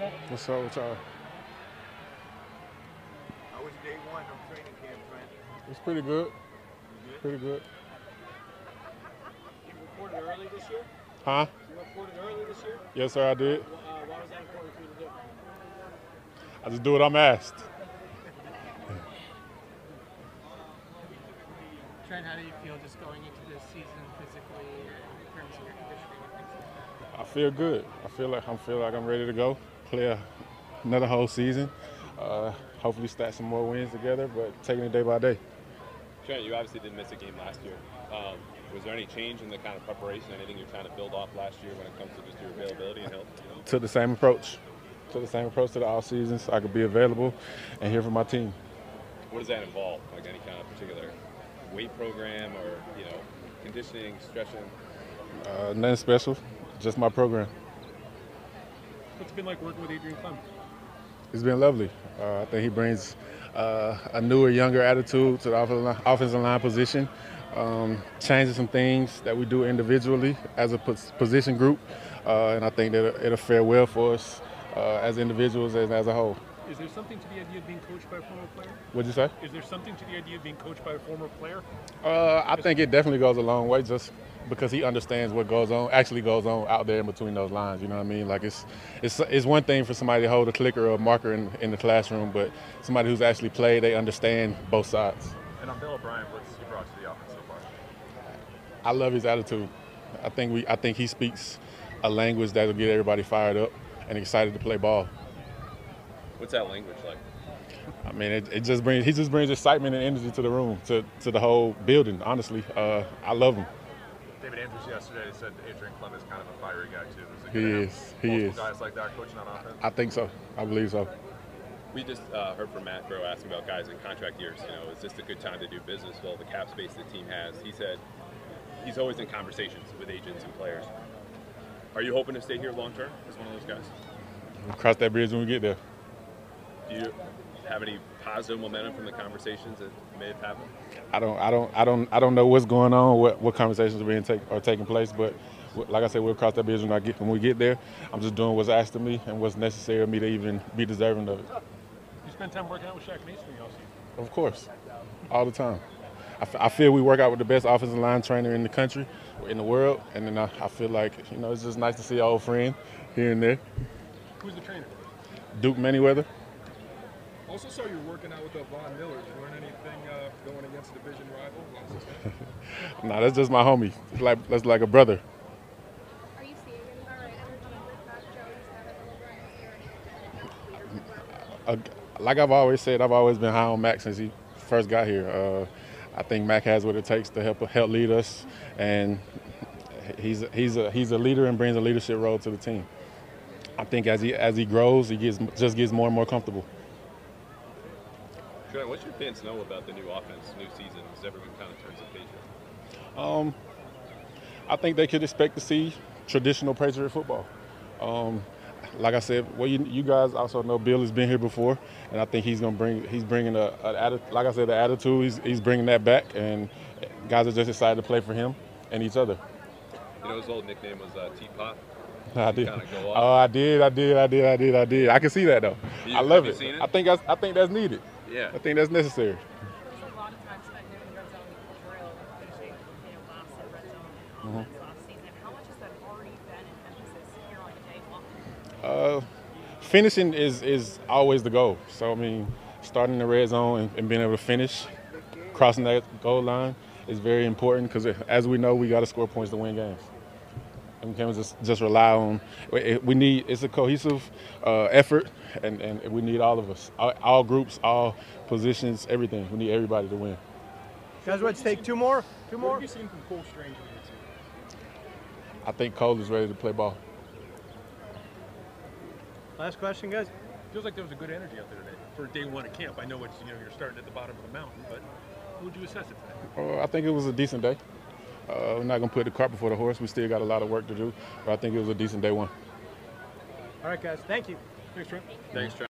Trent? What's up with y'all? How was day one of training camp, Trent? It's pretty good. Pretty good. You reported early this year? Huh? You reported early this year? Yes, sir, I did. Uh, why was that important for you to do? I just do what I'm asked. Trent, how do you feel just going into this season physically in terms of your conditioning and things like that? I feel good. I feel like I'm feel like I'm ready to go. Play a, another whole season. Uh, hopefully, stack some more wins together, but taking it day by day. Trent, you obviously didn't miss a game last year. Um, was there any change in the kind of preparation, anything you're trying to build off last year when it comes to just your availability and health? Took the same approach. Took the same approach to the off season, so I could be available and hear from my team. What does that involve? Like any kind of particular weight program or you know conditioning, stretching? Uh, nothing special, just my program. What's it been like working with Adrian Klemm? It's been lovely. Uh, I think he brings uh, a newer, younger attitude to the offensive line, position, um, changing some things that we do individually as a position group, uh, and I think that it'll, it'll fare well for us uh, as individuals and as a whole. Is there something to the idea of being coached by a former player? What'd you say? Is there something to the idea of being coached by a former player? Uh, I think it definitely goes a long way just because he understands what goes on, actually goes on out there in between those lines. You know what I mean? Like it's it's it's one thing for somebody to hold a clicker or a marker in, in the classroom, but somebody who's actually played, they understand both sides. And on Bill O'Brien, what's he brought to the offense so far? I love his attitude. I think we I think he speaks a language that'll get everybody fired up and excited to play ball. What's that language like? I mean, it, it just brings he just brings excitement and energy to the room, to, to the whole building. Honestly, uh, I love him. David Andrews yesterday said Adrian Klemm is kind of a fiery guy too. Is it He good to have is. He is. guys like that coaching on offense. I think so. I believe so. We just uh, heard from Matt Groh asking about guys in contract years. You know, is this a good time to do business with all the cap space the team has? He said he's always in conversations with agents and players. Are you hoping to stay here long term as one of those guys? We'll cross that bridge when we get there. Do you have any positive momentum from the conversations that may have happened? I don't, I don't, I don't, I don't know what's going on, what, what conversations are being take, are taking place. But like I said, we'll cross that bridge when I get when we get there. I'm just doing what's asked of me and what's necessary of me to even be deserving of it. You spent time working out with Shaq Mason you all season. Of course, all the time. I, f- I feel we work out with the best offensive line trainer in the country, in the world, and then I, I feel like you know it's just nice to see an old friend here and there. Who's the trainer? Duke Manyweather. Also saw you working out with uh, Von Miller. Did you learn anything uh, going against a division rival? Lost his head? Nah, that's just my homie. It's like that's like a brother. Are you seeing any better energy with Mac Jones having over Brian uh, like I've always said, I've always been high on Mac since he first got here. Uh, I think Mac has what it takes to help help lead us, and he's he's a he's a leader and brings a leadership role to the team. I think as he as he grows, he gets just gets more and more comfortable. Trent, what should fans know about the new offense, new season, as everyone kind of turns the page? Um, I think they could expect to see traditional Patriot football. Um, like I said, well, you, you guys also know Bill has been here before, and I think he's gonna bring he's bringing a, a like I said the attitude. He's, he's bringing that back, and guys are just excited to play for him and each other. You know, his old nickname was uh, Teapot. I did. kinda go off. Oh, I did. I did. I did. I did. I did. I can see that though. You- I love it. it? I think that's I think that's needed. Yeah. I think that's necessary. Uh, finishing is is always the goal. So I mean, starting in the red zone and, and being able to finish, crossing that goal line is very important because as we know, we got to score points to win games. And we can't just just rely on. We we need it's a cohesive uh, effort, and, and we need all of us, all, all groups, all positions, everything. We need everybody to win. Guys, let's take two more. Two What more. have you seen from Cole Strange in your team? I think Cole is ready to play ball. Last question, guys. Feels like there was a good energy out there today for day one of camp. I know it's you know you're starting at the bottom of the mountain, but how would you assess it? Uh, I think it was a decent day. Uh, we're not going to put the cart before the horse. We still got a lot of work to do, but I think it was a decent day one. All right, guys. Thank you. Thanks, Trent. Thanks, Trent.